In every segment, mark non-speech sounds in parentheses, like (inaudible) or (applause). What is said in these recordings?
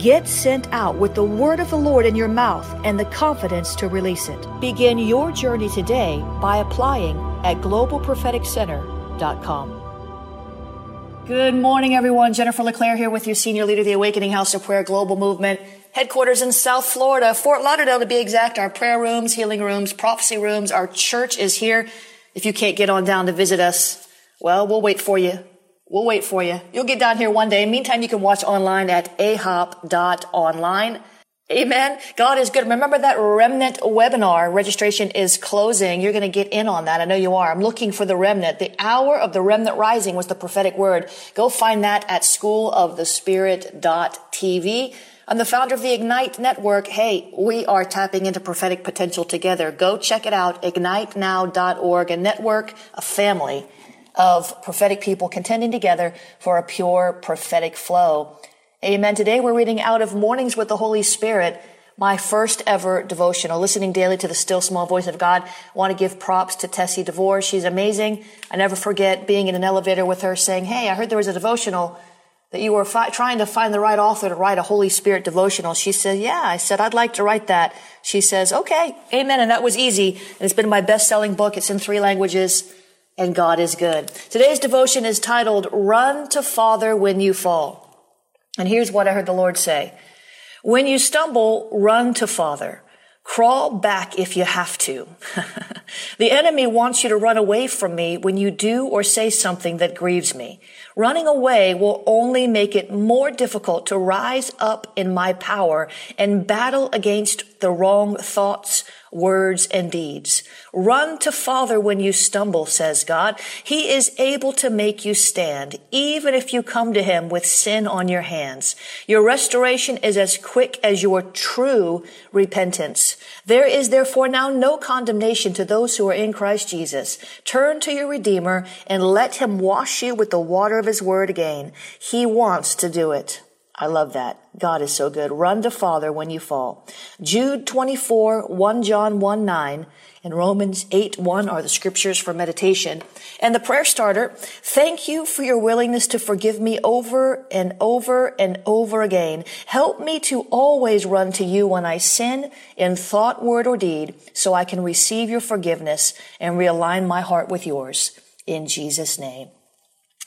Get sent out with the word of the Lord in your mouth and the confidence to release it. Begin your journey today by applying at globalpropheticcenter.com. Good morning, everyone. Jennifer LeClaire here with you, Senior Leader of the Awakening House of Prayer Global Movement. Headquarters in South Florida, Fort Lauderdale to be exact. Our prayer rooms, healing rooms, prophecy rooms. Our church is here. If you can't get on down to visit us, well, we'll wait for you. We'll wait for you. You'll get down here one day. Meantime, you can watch online at ahop.online. Amen. God is good. Remember that remnant webinar registration is closing. You're going to get in on that. I know you are. I'm looking for the remnant. The hour of the remnant rising was the prophetic word. Go find that at schoolofthespirit.tv. I'm the founder of the Ignite Network. Hey, we are tapping into prophetic potential together. Go check it out. Ignitenow.org, a network, a family of prophetic people contending together for a pure prophetic flow. Amen. Today we're reading out of Mornings with the Holy Spirit, my first ever devotional, listening daily to the still small voice of God. I want to give props to Tessie DeVore. She's amazing. I never forget being in an elevator with her saying, Hey, I heard there was a devotional that you were fi- trying to find the right author to write a Holy Spirit devotional. She said, yeah. I said, I'd like to write that. She says, okay, amen. And that was easy. And it's been my best-selling book. It's in three languages and God is good. Today's devotion is titled Run to Father When You Fall. And here's what I heard the Lord say. When you stumble, run to Father. Crawl back if you have to. (laughs) the enemy wants you to run away from me when you do or say something that grieves me. Running away will only make it more difficult to rise up in my power and battle against the wrong thoughts, words, and deeds. Run to Father when you stumble, says God. He is able to make you stand, even if you come to Him with sin on your hands. Your restoration is as quick as your true repentance. There is therefore now no condemnation to those who are in Christ Jesus. Turn to your Redeemer and let Him wash you with the water of His Word again. He wants to do it. I love that. God is so good. Run to Father when you fall. Jude 24, 1 John 1 9, and Romans 8 1 are the scriptures for meditation. And the prayer starter, thank you for your willingness to forgive me over and over and over again. Help me to always run to you when I sin in thought, word, or deed so I can receive your forgiveness and realign my heart with yours. In Jesus' name.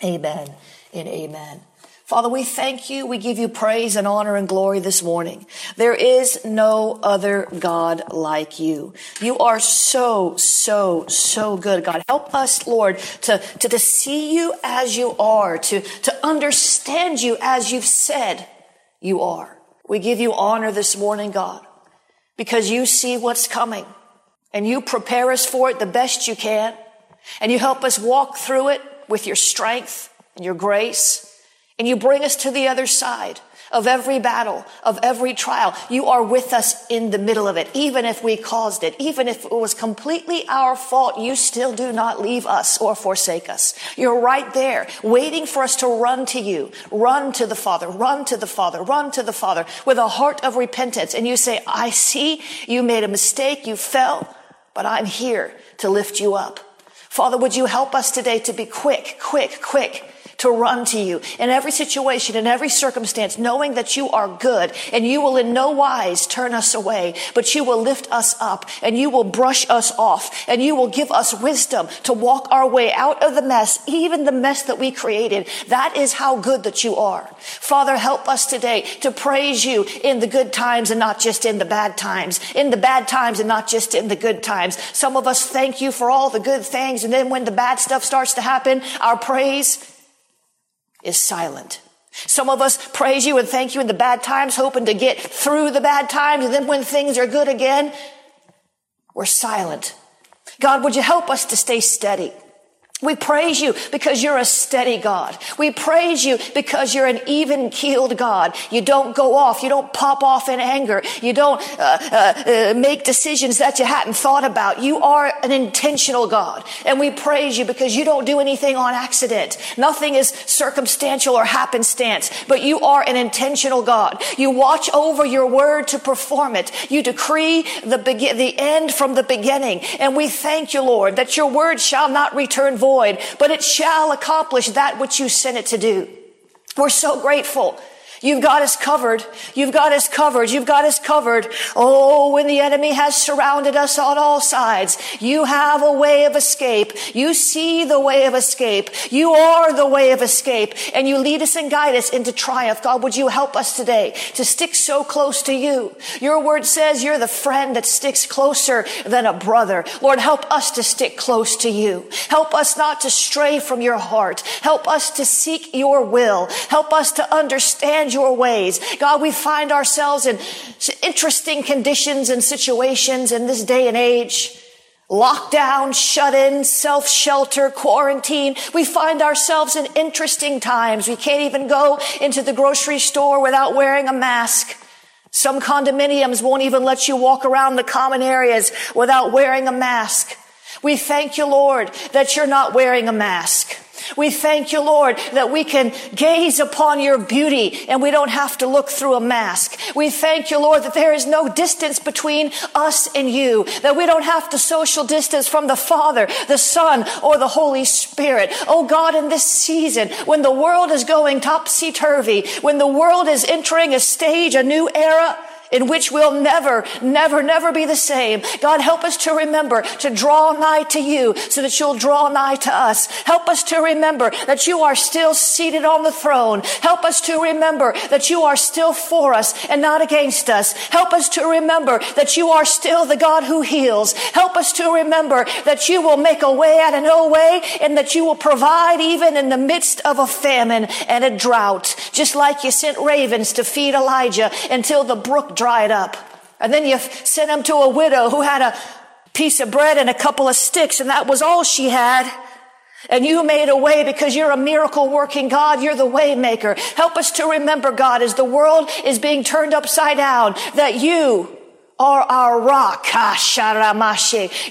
Amen and amen. Father, we thank you. We give you praise and honor and glory this morning. There is no other God like you. You are so, so, so good, God. Help us, Lord, to, to, to see you as you are, to, to understand you as you've said you are. We give you honor this morning, God, because you see what's coming and you prepare us for it the best you can and you help us walk through it with your strength and your grace and you bring us to the other side of every battle, of every trial. You are with us in the middle of it. Even if we caused it, even if it was completely our fault, you still do not leave us or forsake us. You're right there waiting for us to run to you, run to the Father, run to the Father, run to the Father with a heart of repentance. And you say, I see you made a mistake. You fell, but I'm here to lift you up. Father, would you help us today to be quick, quick, quick to run to you in every situation, in every circumstance, knowing that you are good and you will in no wise turn us away, but you will lift us up and you will brush us off and you will give us wisdom to walk our way out of the mess, even the mess that we created. That is how good that you are. Father, help us today to praise you in the good times and not just in the bad times, in the bad times and not just in the good times. Some of us thank you for all the good things. And then when the bad stuff starts to happen, our praise is silent. Some of us praise you and thank you in the bad times, hoping to get through the bad times. And then when things are good again, we're silent. God, would you help us to stay steady? We praise you because you're a steady God. We praise you because you're an even keeled God. You don't go off. You don't pop off in anger. You don't uh, uh, uh, make decisions that you hadn't thought about. You are an intentional God. And we praise you because you don't do anything on accident. Nothing is circumstantial or happenstance, but you are an intentional God. You watch over your word to perform it. You decree the, be- the end from the beginning. And we thank you, Lord, that your word shall not return void void, but it shall accomplish that which you sent it to do. We're so grateful You've got us covered. You've got us covered. You've got us covered. Oh, when the enemy has surrounded us on all sides, you have a way of escape. You see the way of escape. You are the way of escape and you lead us and guide us into triumph. God, would you help us today to stick so close to you? Your word says you're the friend that sticks closer than a brother. Lord, help us to stick close to you. Help us not to stray from your heart. Help us to seek your will. Help us to understand your ways. God, we find ourselves in interesting conditions and situations in this day and age. Lockdown, shut in, self shelter, quarantine. We find ourselves in interesting times. We can't even go into the grocery store without wearing a mask. Some condominiums won't even let you walk around the common areas without wearing a mask. We thank you, Lord, that you're not wearing a mask. We thank you, Lord, that we can gaze upon your beauty and we don't have to look through a mask. We thank you, Lord, that there is no distance between us and you, that we don't have to social distance from the Father, the Son, or the Holy Spirit. Oh God, in this season, when the world is going topsy-turvy, when the world is entering a stage, a new era, in which we'll never, never, never be the same. God, help us to remember to draw nigh to you so that you'll draw nigh to us. Help us to remember that you are still seated on the throne. Help us to remember that you are still for us and not against us. Help us to remember that you are still the God who heals. Help us to remember that you will make a way out of no way and that you will provide even in the midst of a famine and a drought. Just like you sent ravens to feed Elijah until the brook dried up. And then you sent him to a widow who had a piece of bread and a couple of sticks, and that was all she had. And you made a way because you're a miracle working God. You're the way maker. Help us to remember, God, as the world is being turned upside down, that you are our rock. Ah,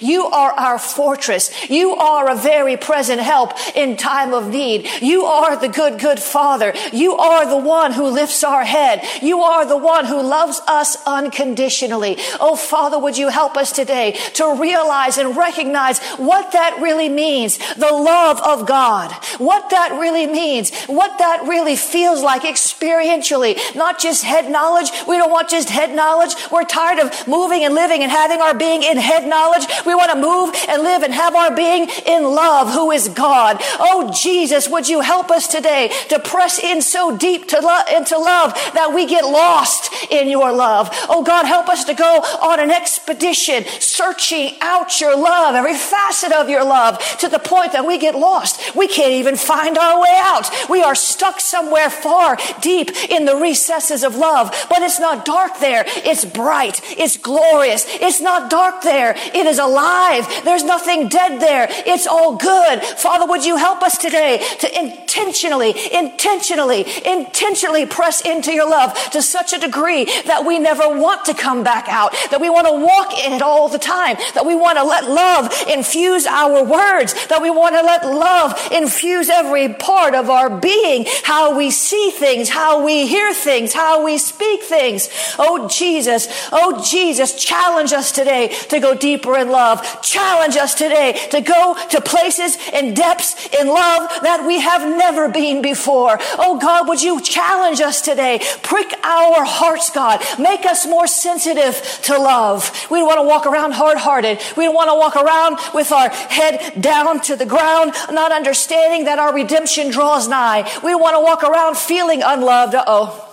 you are our fortress. You are a very present help in time of need. You are the good, good father. You are the one who lifts our head. You are the one who loves us unconditionally. Oh, Father, would you help us today to realize and recognize what that really means? The love of God. What that really means. What that really feels like experientially. Not just head knowledge. We don't want just head knowledge. We're tired of moving and living and having our being in head knowledge. We want to move and live and have our being in love, who is God. Oh, Jesus, would you help us today to press in so deep to lo- into love that we get lost in your love. Oh, God, help us to go on an expedition searching out your love, every facet of your love to the point that we get lost. We can't even find our way out. We are stuck somewhere far deep in the recesses of love, but it's not dark there. It's bright. It's glorious. It's not dark there. It is alive. There's nothing dead there. It's all good. Father, would you help us today to, in, intentionally, intentionally, intentionally press into your love to such a degree that we never want to come back out, that we want to walk in it all the time, that we want to let love infuse our words, that we want to let love infuse every part of our being, how we see things, how we hear things, how we speak things. Oh Jesus, oh Jesus, challenge us today to go deeper in love. Challenge us today to go to places and depths in love that we have never been before. Oh God, would you challenge us today? Prick our hearts, God. Make us more sensitive to love. We don't want to walk around hard hearted. We don't want to walk around with our head down to the ground, not understanding that our redemption draws nigh. We want to walk around feeling unloved. Uh oh.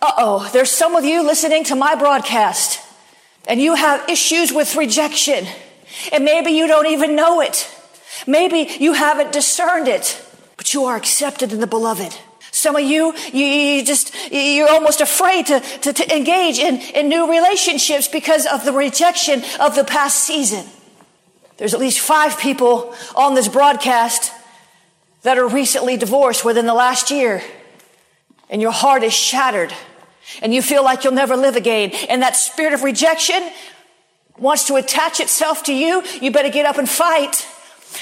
Uh oh. There's some of you listening to my broadcast and you have issues with rejection and maybe you don't even know it. Maybe you haven't discerned it, but you are accepted in the beloved. Some of you, you, you just, you're almost afraid to, to, to engage in, in new relationships because of the rejection of the past season. There's at least five people on this broadcast that are recently divorced within the last year, and your heart is shattered, and you feel like you'll never live again. And that spirit of rejection wants to attach itself to you. You better get up and fight.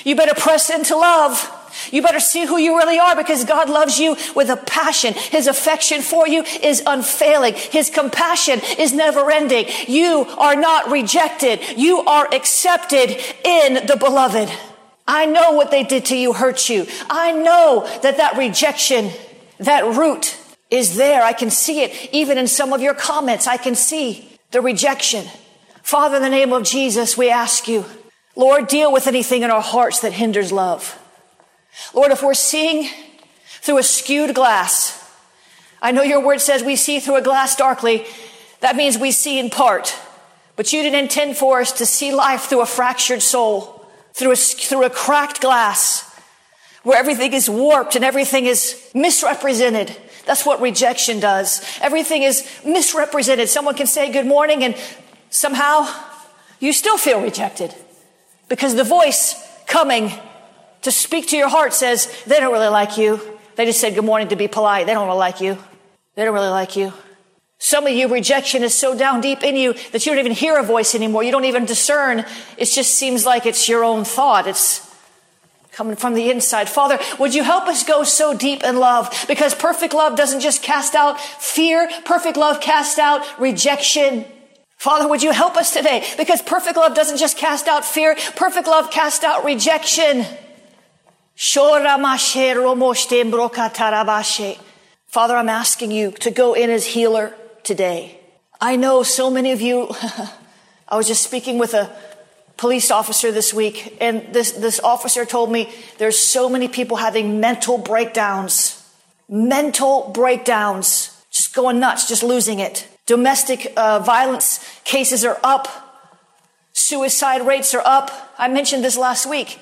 You better press into love. You better see who you really are because God loves you with a passion. His affection for you is unfailing. His compassion is never ending. You are not rejected. You are accepted in the beloved. I know what they did to you hurt you. I know that that rejection, that root is there. I can see it even in some of your comments. I can see the rejection. Father, in the name of Jesus, we ask you, Lord, deal with anything in our hearts that hinders love. Lord, if we're seeing through a skewed glass, I know your word says we see through a glass darkly. That means we see in part. But you didn't intend for us to see life through a fractured soul, through a, through a cracked glass, where everything is warped and everything is misrepresented. That's what rejection does. Everything is misrepresented. Someone can say good morning and somehow you still feel rejected because the voice coming to speak to your heart says, they don't really like you. They just said good morning to be polite. They don't really like you. They don't really like you. Some of you, rejection is so down deep in you that you don't even hear a voice anymore. You don't even discern. It just seems like it's your own thought. It's coming from the inside. Father, would you help us go so deep in love? Because perfect love doesn't just cast out fear. Perfect love casts out rejection. Father, would you help us today? Because perfect love doesn't just cast out fear. Perfect love casts out rejection. Father, I'm asking you to go in as healer today. I know so many of you, (laughs) I was just speaking with a police officer this week, and this, this officer told me there's so many people having mental breakdowns. Mental breakdowns. Just going nuts, just losing it. Domestic uh, violence cases are up. Suicide rates are up. I mentioned this last week.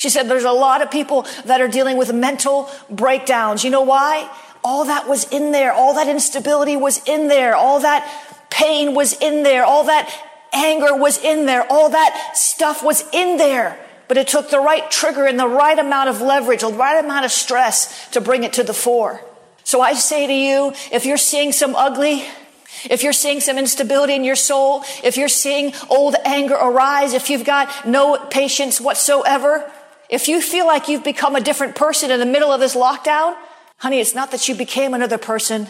She said there's a lot of people that are dealing with mental breakdowns. You know why? All that was in there. All that instability was in there. All that pain was in there. All that anger was in there. All that stuff was in there. But it took the right trigger and the right amount of leverage, the right amount of stress to bring it to the fore. So I say to you, if you're seeing some ugly, if you're seeing some instability in your soul, if you're seeing old anger arise, if you've got no patience whatsoever, if you feel like you've become a different person in the middle of this lockdown, honey, it's not that you became another person,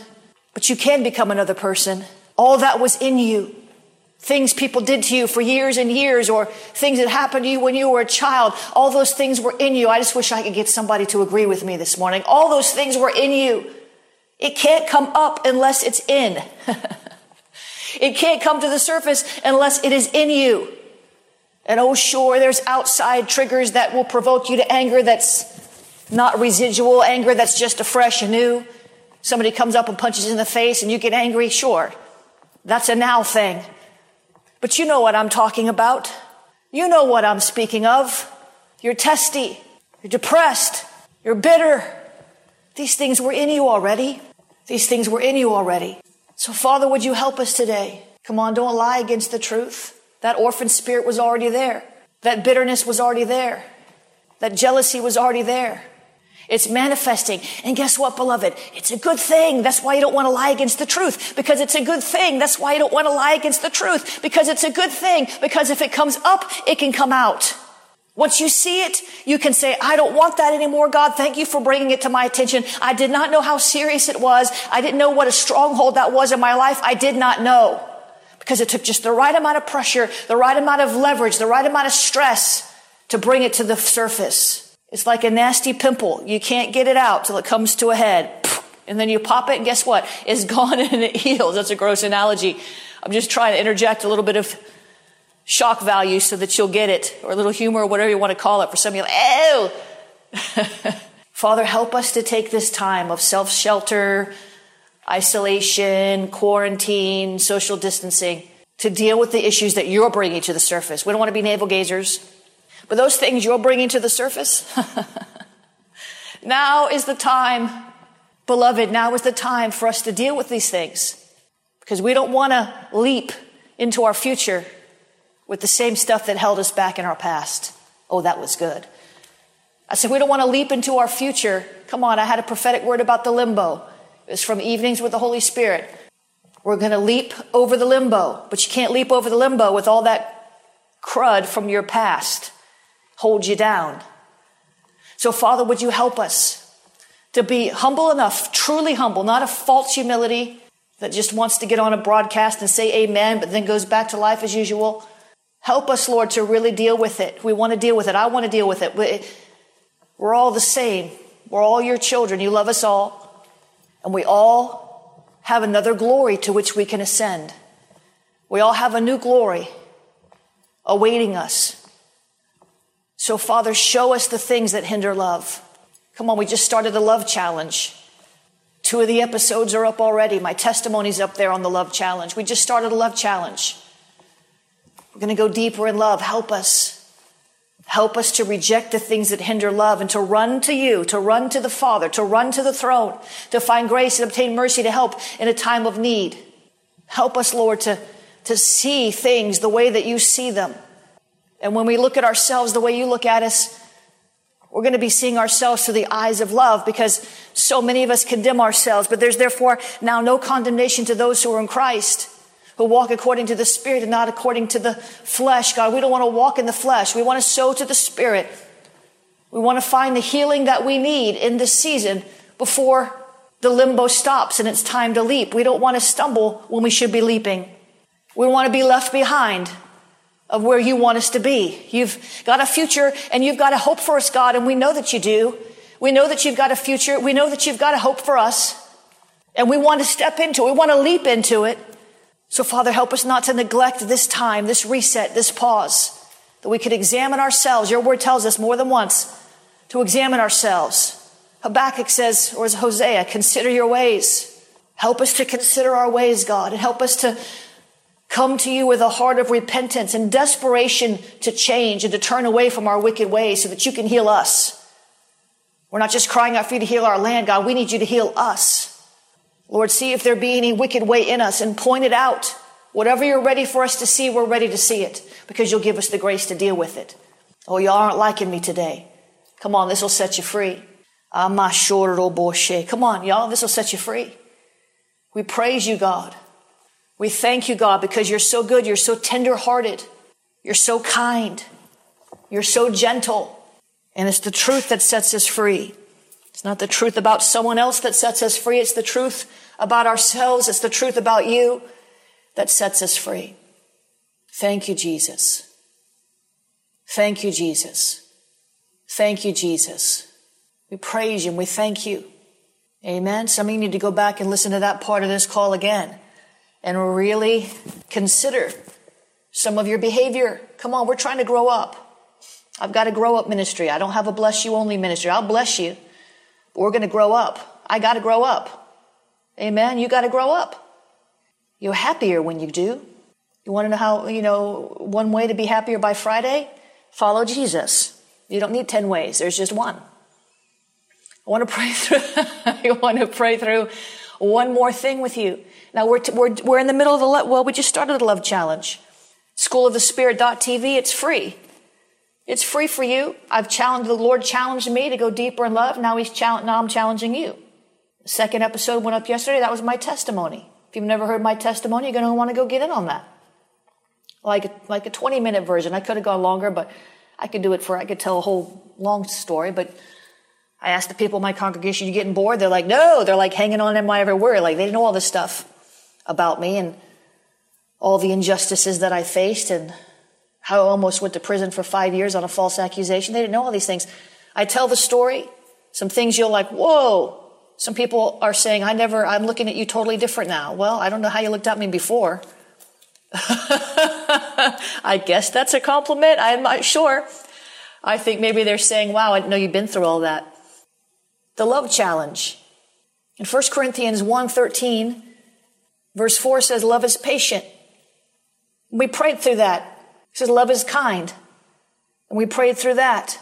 but you can become another person. All that was in you. Things people did to you for years and years, or things that happened to you when you were a child, all those things were in you. I just wish I could get somebody to agree with me this morning. All those things were in you. It can't come up unless it's in. (laughs) it can't come to the surface unless it is in you. And oh, sure, there's outside triggers that will provoke you to anger that's not residual anger that's just a fresh new. Somebody comes up and punches you in the face and you get angry. Sure. That's a now thing. But you know what I'm talking about. You know what I'm speaking of. You're testy. You're depressed. You're bitter. These things were in you already. These things were in you already. So Father, would you help us today? Come on, don't lie against the truth. That orphan spirit was already there. That bitterness was already there. That jealousy was already there. It's manifesting. And guess what, beloved? It's a good thing. That's why you don't want to lie against the truth. Because it's a good thing. That's why you don't want to lie against the truth. Because it's a good thing. Because if it comes up, it can come out. Once you see it, you can say, I don't want that anymore, God. Thank you for bringing it to my attention. I did not know how serious it was. I didn't know what a stronghold that was in my life. I did not know. Because it took just the right amount of pressure, the right amount of leverage, the right amount of stress to bring it to the surface. It's like a nasty pimple. You can't get it out till it comes to a head. And then you pop it and guess what? It's (laughs) gone and it heals. That's a gross analogy. I'm just trying to interject a little bit of shock value so that you'll get it or a little humor or whatever you want to call it. For some of you, oh! (laughs) Father, help us to take this time of self shelter, isolation, quarantine, social distancing to deal with the issues that you're bringing to the surface. We don't want to be navel gazers. But those things you're bringing to the surface, (laughs) now is the time, beloved, now is the time for us to deal with these things. Because we don't want to leap into our future with the same stuff that held us back in our past. Oh, that was good. I said, we don't want to leap into our future. Come on, I had a prophetic word about the limbo. Was from Evenings with the Holy Spirit. We're going to leap over the limbo, but you can't leap over the limbo with all that crud from your past hold you down. So, Father, would you help us to be humble enough, truly humble, not a false humility that just wants to get on a broadcast and say amen, but then goes back to life as usual. Help us, Lord, to really deal with it. We want to deal with it. I want to deal with it. We're all the same. We're all your children. You love us all. And we all have another glory to which we can ascend. We all have a new glory awaiting us. So, Father, show us the things that hinder love. Come on, we just started a love challenge. Two of the episodes are up already. My testimony's up there on the love challenge. We just started a love challenge. We're going to go deeper in love. Help us. Help us to reject the things that hinder love and to run to you, to run to the Father, to run to the throne, to find grace and obtain mercy to help in a time of need. Help us, Lord, to, to see things the way that you see them. And when we look at ourselves the way you look at us, we're going to be seeing ourselves through the eyes of love because so many of us condemn ourselves. But there's therefore now no condemnation to those who are in Christ, who walk according to the Spirit and not according to the flesh. God, we don't want to walk in the flesh. We want to sow to the Spirit. We want to find the healing that we need in this season before the limbo stops and it's time to leap. We don't want to stumble when we should be leaping. We want to be left behind of where you want us to be. You've got a future and you've got a hope for us, God, and we know that you do. We know that you've got a future. We know that you've got a hope for us. And we want to step into it. We want to leap into it. So, Father, help us not to neglect this time, this reset, this pause, that we could examine ourselves. Your word tells us more than once to examine ourselves. Habakkuk says, or as Hosea, consider your ways. Help us to consider our ways, God, and help us to come to you with a heart of repentance and desperation to change and to turn away from our wicked ways so that you can heal us. We're not just crying out for you to heal our land, God. We need you to heal us. Lord, see if there be any wicked way in us and point it out. Whatever you're ready for us to see, we're ready to see it because you'll give us the grace to deal with it. Oh, y'all aren't liking me today. Come on, this will set you free. I'm my short old bullshit. Come on, y'all, this will set you free. We praise you, God. We thank you, God, because you're so good. You're so tender hearted. You're so kind. You're so gentle. And it's the truth that sets us free. It's not the truth about someone else that sets us free. It's the truth about ourselves. It's the truth about you that sets us free. Thank you, Jesus. Thank you, Jesus. Thank you, Jesus. We praise you and we thank you. Amen. Some of you need to go back and listen to that part of this call again and really consider some of your behavior. Come on, we're trying to grow up. I've got a grow up ministry. I don't have a bless you only ministry. I'll bless you, we're going to grow up. I got to grow up. Amen. You got to grow up. You're happier when you do. You want to know how, you know, one way to be happier by Friday? Follow Jesus. You don't need 10 ways. There's just one. I want to (laughs) pray through, I want to pray through one more thing with you. Now we're, t- we're, we're in the middle of the, well, we just started a love challenge. Schoolofthespirit.tv, it's free. It's free for you. I've challenged, the Lord challenged me to go deeper in love. Now he's challenged, now I'm challenging you. The second episode went up yesterday. That was my testimony. If you've never heard my testimony, you're going to want to go get in on that. Like, like a 20 minute version. I could have gone longer, but I could do it for, I could tell a whole long story, but I asked the people in my congregation, you getting bored? They're like, no, they're like hanging on in my every word. Like they know all this stuff about me and all the injustices that I faced and how I almost went to prison for five years on a false accusation. They didn't know all these things. I tell the story. Some things you're like, whoa. Some people are saying, I never, I'm looking at you totally different now. Well, I don't know how you looked at me before. (laughs) I guess that's a compliment. I'm not sure. I think maybe they're saying, wow, I know you've been through all that. The love challenge. In 1 Corinthians 1.13, verse 4 says, love is patient. We prayed through that. Says love is kind. And we prayed through that.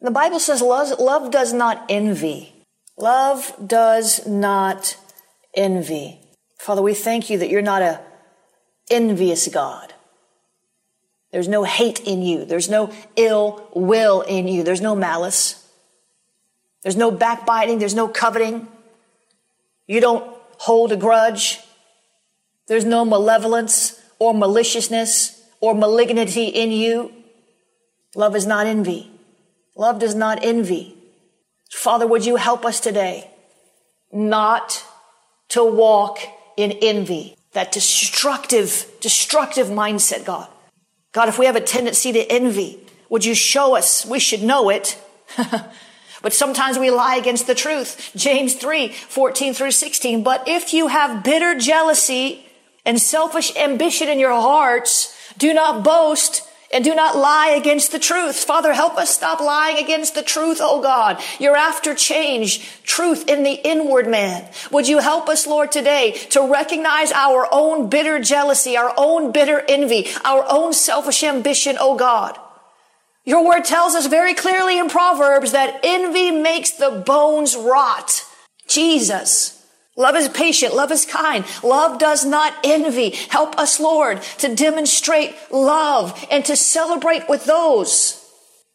The Bible says love, love does not envy. Love does not envy. Father, we thank you that you're not a envious God. There's no hate in you. There's no ill will in you. There's no malice. There's no backbiting. There's no coveting. You don't hold a grudge. There's no malevolence or maliciousness or malignity in you. Love is not envy. Love does not envy. Father, would you help us today not to walk in envy, that destructive, destructive mindset, God. God, if we have a tendency to envy, would you show us? We should know it. (laughs) but sometimes we lie against the truth. James 3, 14 through 16. But if you have bitter jealousy and selfish ambition in your hearts, do not boast and do not lie against the truth. Father, help us stop lying against the truth, oh God. You're after change, truth in the inward man. Would you help us, Lord, today to recognize our own bitter jealousy, our own bitter envy, our own selfish ambition, oh God. Your word tells us very clearly in Proverbs that envy makes the bones rot. Jesus. Love is patient. Love is kind. Love does not envy. Help us, Lord, to demonstrate love and to celebrate with those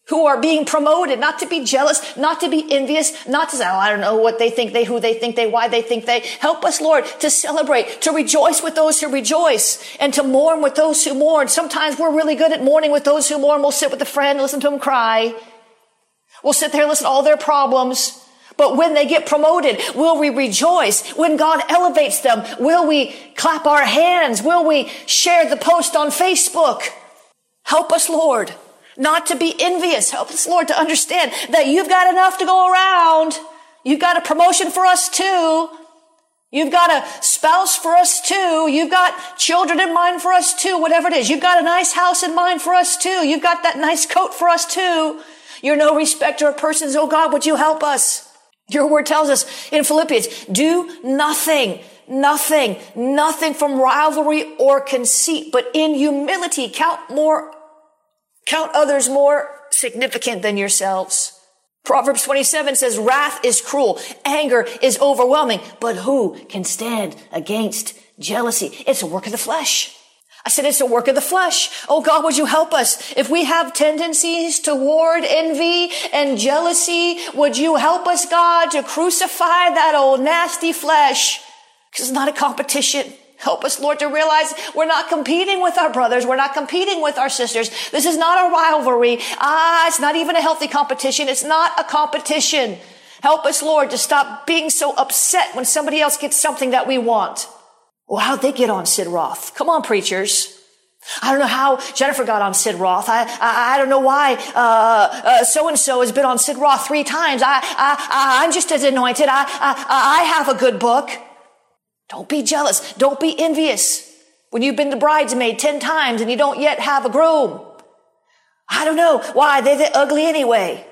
who are being promoted, not to be jealous, not to be envious, not to say, oh, I don't know what they think they, who they think they, why they think they. Help us, Lord, to celebrate, to rejoice with those who rejoice and to mourn with those who mourn. Sometimes we're really good at mourning with those who mourn. We'll sit with a friend, listen to them cry. We'll sit there and listen to all their problems. But when they get promoted, will we rejoice? When God elevates them, will we clap our hands? Will we share the post on Facebook? Help us, Lord, not to be envious. Help us, Lord, to understand that you've got enough to go around. You've got a promotion for us too. You've got a spouse for us too. You've got children in mind for us too. Whatever it is. You've got a nice house in mind for us too. You've got that nice coat for us too. You're no respecter of persons. Oh God, would you help us? Your word tells us in Philippians, do nothing, nothing, nothing from rivalry or conceit, but in humility count more, count others more significant than yourselves. Proverbs 27 says, wrath is cruel, anger is overwhelming, but who can stand against jealousy? It's a work of the flesh. I said, it's a work of the flesh. Oh God, would you help us? If we have tendencies toward envy and jealousy, would you help us, God, to crucify that old nasty flesh? Because it's not a competition. Help us, Lord, to realize we're not competing with our brothers. We're not competing with our sisters. This is not a rivalry. Ah, it's not even a healthy competition. It's not a competition. Help us, Lord, to stop being so upset when somebody else gets something that we want. Well, how'd they get on Sid Roth? Come on, preachers. I don't know how Jennifer got on Sid Roth. I, I, I don't know why, so and so has been on Sid Roth three times. I, I, I'm just as anointed. I, I, I have a good book. Don't be jealous. Don't be envious. When you've been the bridesmaid 10 times and you don't yet have a groom. I don't know why they're ugly anyway.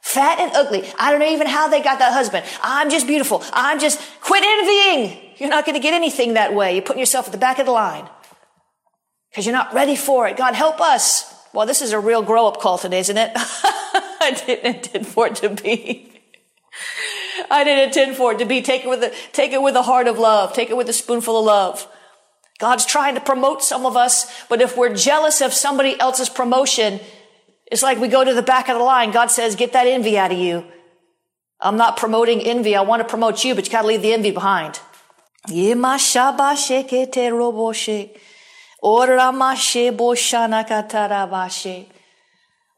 Fat and ugly. I don't know even how they got that husband. I'm just beautiful. I'm just, quit envying. You're not going to get anything that way. You're putting yourself at the back of the line because you're not ready for it. God, help us. Well, this is a real grow up call today, isn't it? (laughs) I didn't intend for it to be. I didn't intend for it to be. Take it with a, take it with a heart of love. Take it with a spoonful of love. God's trying to promote some of us, but if we're jealous of somebody else's promotion, It's like we go to the back of the line. God says, get that envy out of you. I'm not promoting envy. I want to promote you, but you got to leave the envy behind.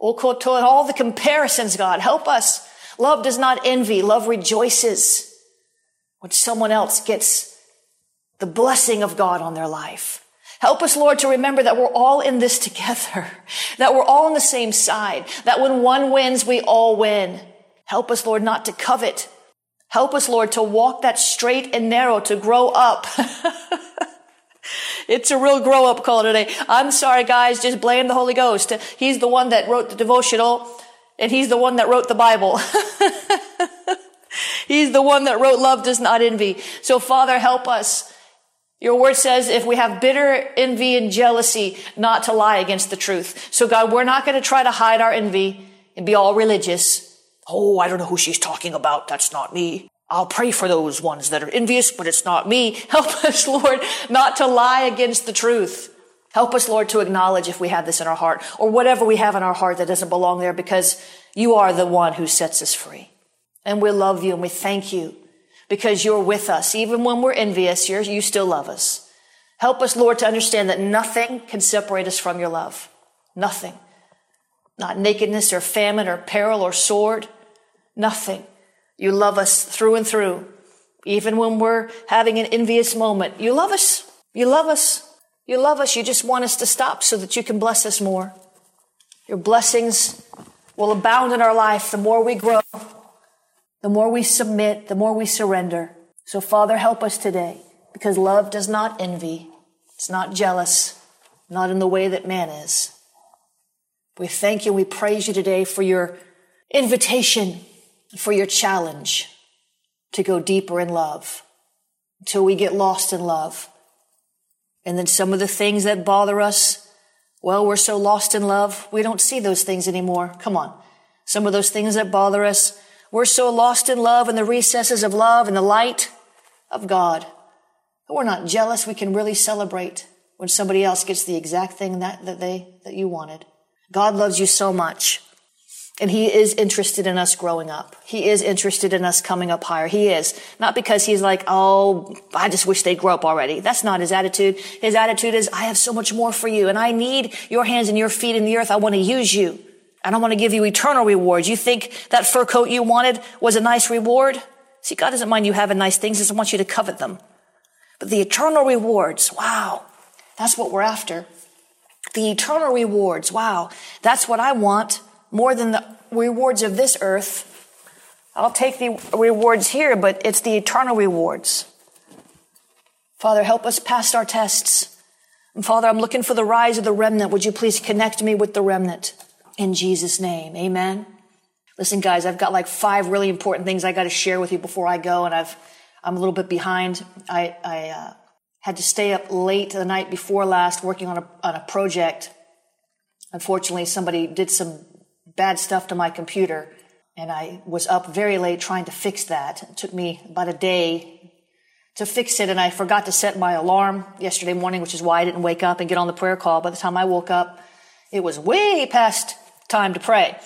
And oh, all the comparisons, God, help us. Love does not envy. Love rejoices when someone else gets the blessing of God on their life. Help us, Lord, to remember that we're all in this together, (laughs) that we're all on the same side, that when one wins, we all win. Help us, Lord, not to covet. Help us, Lord, to walk that straight and narrow, to grow up. (laughs) it's a real grow up call today. I'm sorry, guys, just blame the Holy Ghost. He's the one that wrote the devotional, and He's the one that wrote the Bible. (laughs) he's the one that wrote love does not envy. So, Father, help us your word says if we have bitter envy and jealousy, not to lie against the truth. So God, we're not going to try to hide our envy and be all religious. Oh, I don't know who she's talking about. That's not me. I'll pray for those ones that are envious, but it's not me. (laughs) Help us, Lord, not to lie against the truth. Help us, Lord, to acknowledge if we have this in our heart or whatever we have in our heart that doesn't belong there because you are the one who sets us free. And we love you and we thank you because you're with us. Even when we're envious, you still love us. Help us, Lord, to understand that nothing can separate us from your love. Nothing. Not nakedness or famine or peril or sword. Nothing. You love us through and through. Even when we're having an envious moment, you love us. You love us. You love us. You just want us to stop so that you can bless us more. Your blessings will abound in our life the more we grow the more we submit, the more we surrender. So Father, help us today because love does not envy. It's not jealous, not in the way that man is. We thank you. We praise you today for your invitation, for your challenge to go deeper in love until we get lost in love. And then some of the things that bother us, well, we're so lost in love, we don't see those things anymore. Come on. Some of those things that bother us, we're so lost in love in the recesses of love and the light of God. we're not jealous. We can really celebrate when somebody else gets the exact thing that, that they, that you wanted. God loves you so much. And he is interested in us growing up. He is interested in us coming up higher. He is. Not because he's like, oh, I just wish they'd grow up already. That's not his attitude. His attitude is, I have so much more for you and I need your hands and your feet in the earth. I want to use you. And I want to give you eternal rewards. You think that fur coat you wanted was a nice reward? See, God doesn't mind you having nice things. He doesn't want you to covet them. But the eternal rewards, wow, that's what we're after. The eternal rewards, wow, that's what I want more than the rewards of this earth. I'll take the rewards here, but it's the eternal rewards. Father, help us pass our tests. And Father, I'm looking for the rise of the remnant. Would you please connect me with the remnant? in Jesus' name. Amen. Listen, guys, I've got like five really important things I got to share with you before I go, and I've I'm a little bit behind. I, I uh, had to stay up late the night before last working on a on a project. Unfortunately, somebody did some bad stuff to my computer, and I was up very late trying to fix that. It took me about a day to fix it, and I forgot to set my alarm yesterday morning, which is why I didn't wake up and get on the prayer call. By the time I woke up, it was way past time to pray.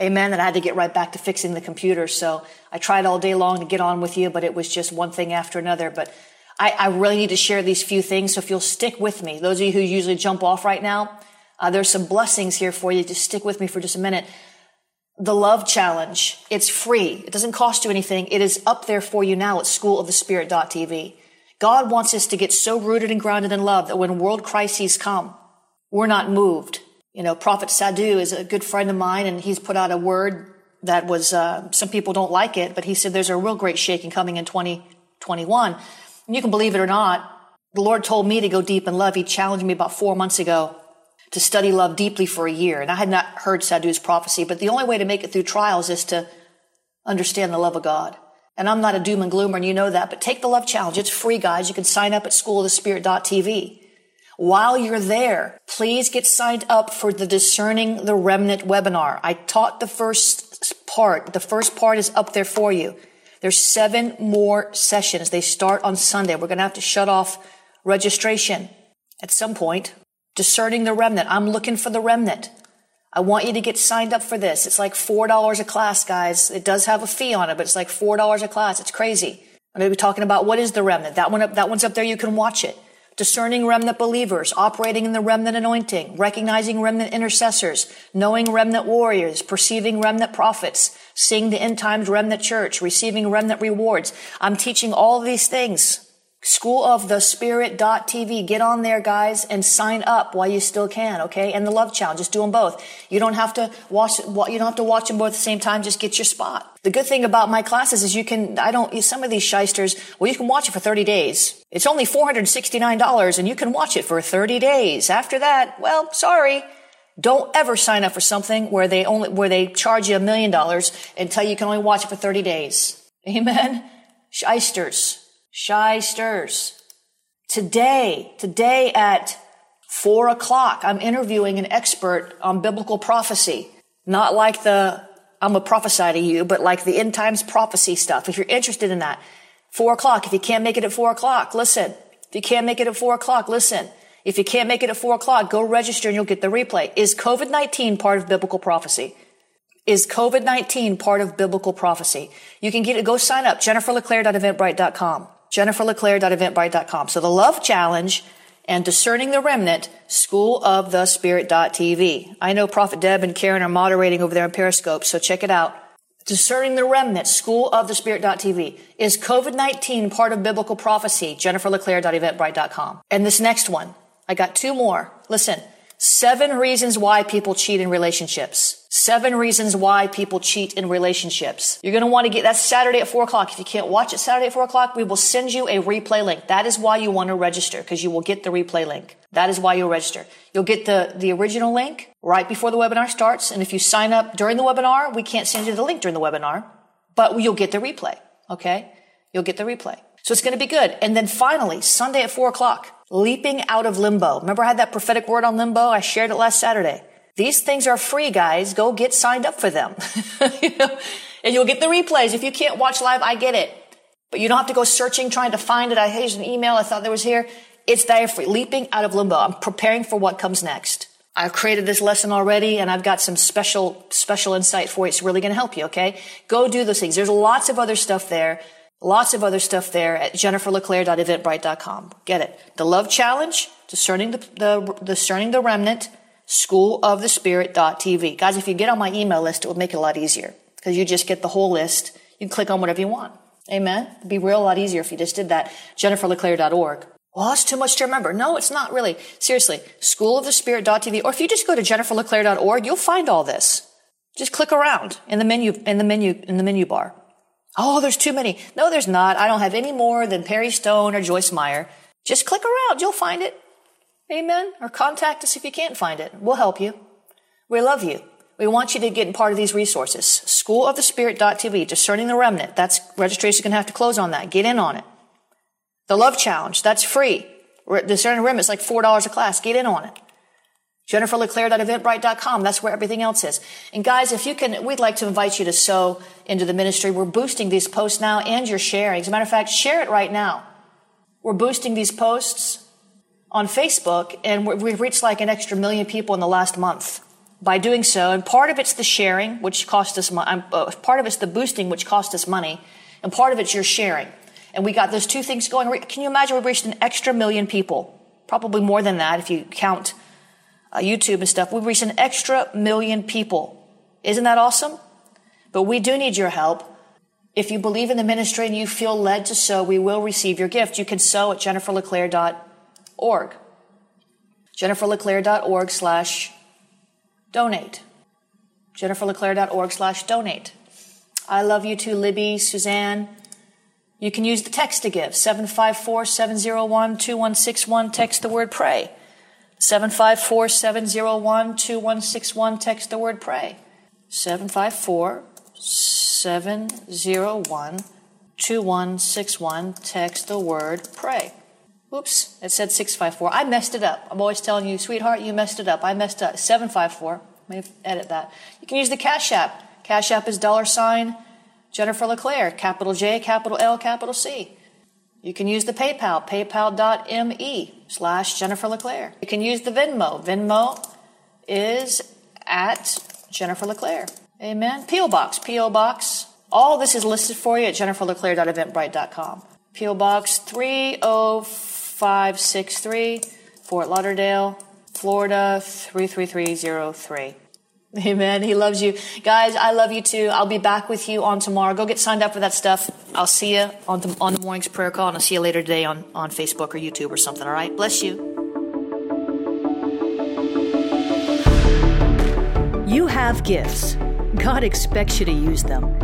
Amen. And I had to get right back to fixing the computer. So I tried all day long to get on with you, but it was just one thing after another. But I, I really need to share these few things. So if you'll stick with me, those of you who usually jump off right now, uh, there's some blessings here for you. Just stick with me for just a minute. The love challenge. It's free. It doesn't cost you anything. It is up there for you now at schoolofthespirit.tv. God wants us to get so rooted and grounded in love that when world crises come, we're not moved. You know, Prophet Sadhu is a good friend of mine, and he's put out a word that was, uh, some people don't like it, but he said there's a real great shaking coming in 2021. And you can believe it or not, the Lord told me to go deep in love. He challenged me about four months ago to study love deeply for a year. And I had not heard Sadhu's prophecy, but the only way to make it through trials is to understand the love of God. And I'm not a doom and gloomer, and you know that, but take the love challenge. It's free, guys. You can sign up at schoolofthespirit.tv. While you're there, please get signed up for the Discerning the Remnant webinar. I taught the first part. The first part is up there for you. There's seven more sessions. They start on Sunday. We're going to have to shut off registration at some point. Discerning the remnant. I'm looking for the remnant. I want you to get signed up for this. It's like $4 a class, guys. It does have a fee on it, but it's like $4 a class. It's crazy. I'm going to be talking about what is the remnant. That one up, that one's up there. You can watch it. Discerning remnant believers, operating in the remnant anointing, recognizing remnant intercessors, knowing remnant warriors, perceiving remnant prophets, seeing the end times remnant church, receiving remnant rewards. I'm teaching all these things. School of the Spirit.tv. Get on there, guys, and sign up while you still can, okay? And the Love Challenge. Just do them both. You don't have to watch, you don't have to watch them both at the same time. Just get your spot. The good thing about my classes is you can, I don't, some of these shysters, well, you can watch it for 30 days. It's only $469 and you can watch it for 30 days. After that, well, sorry. Don't ever sign up for something where they only, where they charge you a million dollars and tell you you can only watch it for 30 days. Amen? Shysters. Shysters. Today, today at four o'clock, I'm interviewing an expert on biblical prophecy. Not like the, I'm a prophesy to you, but like the end times prophecy stuff. If you're interested in that, four o'clock. If you can't make it at four o'clock, listen. If you can't make it at four o'clock, listen. If you can't make it at four o'clock, go register and you'll get the replay. Is COVID-19 part of biblical prophecy? Is COVID-19 part of biblical prophecy? You can get it, go sign up, jenniferleclaire.eventbrite.com jenniferleclaire.eventbrite.com. So the Love Challenge and Discerning the Remnant, School of the Spirit.tv. I know Prophet Deb and Karen are moderating over there on Periscope, so check it out. Discerning the Remnant, School of the Spirit.tv. Is COVID-19 part of biblical prophecy? jenniferleclaire.eventbrite.com. And this next one, I got two more. Listen, seven reasons why people cheat in relationships. Seven reasons why people cheat in relationships. You're going to want to get that's Saturday at four o'clock. If you can't watch it Saturday at four o'clock, we will send you a replay link. That is why you want to register because you will get the replay link. That is why you'll register. You'll get the, the original link right before the webinar starts. And if you sign up during the webinar, we can't send you the link during the webinar, but you'll get the replay. Okay. You'll get the replay. So it's going to be good. And then finally, Sunday at four o'clock, leaping out of limbo. Remember I had that prophetic word on limbo? I shared it last Saturday. These things are free, guys. Go get signed up for them. (laughs) you know? And you'll get the replays. If you can't watch live, I get it. But you don't have to go searching, trying to find it. I here's an email I thought there was here. It's there free. Leaping out of limbo. I'm preparing for what comes next. I've created this lesson already and I've got some special, special insight for you. It's really going to help you. Okay. Go do those things. There's lots of other stuff there. Lots of other stuff there at jenniferleclaire.eventbrite.com. Get it. The love challenge, discerning the, the discerning the remnant, schoolofthespirit.tv. Guys, if you get on my email list, it will make it a lot easier because you just get the whole list. You can click on whatever you want. Amen. It'd be real a lot easier if you just did that. JenniferLeClaire.org. Well, that's too much to remember. No, it's not really. Seriously, schoolofthespirit.tv, or if you just go to jenniferleclaire.org, you'll find all this. Just click around in the menu, in the menu, in the menu bar. Oh, there's too many. No, there's not. I don't have any more than Perry Stone or Joyce Meyer. Just click around. You'll find it. Amen. Or contact us if you can't find it. We'll help you. We love you. We want you to get part of these resources. Schoolofthespirit.tv, discerning the remnant. That's registration going to have to close on that. Get in on it. The love challenge. That's free. Discerning the remnant is like $4 a class. Get in on it. JenniferLeClaire.eventbrite.com. That's where everything else is. And guys, if you can, we'd like to invite you to sow into the ministry. We're boosting these posts now and you're sharing. As a matter of fact, share it right now. We're boosting these posts on Facebook, and we've reached like an extra million people in the last month by doing so. And part of it's the sharing, which cost us money. Uh, part of it's the boosting, which cost us money, and part of it's your sharing. And we got those two things going. Can you imagine we've reached an extra million people? Probably more than that if you count uh, YouTube and stuff. We've reached an extra million people. Isn't that awesome? But we do need your help. If you believe in the ministry and you feel led to sow, we will receive your gift. You can sow at jenniferleclaire.com org. JenniferLeClaire.org slash donate. JenniferLeClaire.org slash donate. I love you too, Libby, Suzanne. You can use the text to give 754 701 2161. Text the word pray. 754 701 2161. Text the word pray. 754 701 2161. Text the word pray. Oops, it said 654. I messed it up. I'm always telling you, sweetheart, you messed it up. I messed up. 754. Let me edit that. You can use the Cash App. Cash App is dollar sign Jennifer LeClaire, capital J, capital L, capital C. You can use the PayPal, paypal.me slash Jennifer LeClaire. You can use the Venmo. Venmo is at Jennifer LeClaire. Amen. P.O. Box, P.O. Box. All this is listed for you at jenniferleclaire.eventbrite.com. P.O. Box oh 30563, Fort Lauderdale, Florida 33303. Amen. He loves you. Guys, I love you too. I'll be back with you on tomorrow. Go get signed up for that stuff. I'll see you on the, on the morning's prayer call and I'll see you later today on, on Facebook or YouTube or something. All right. Bless you. You have gifts. God expects you to use them.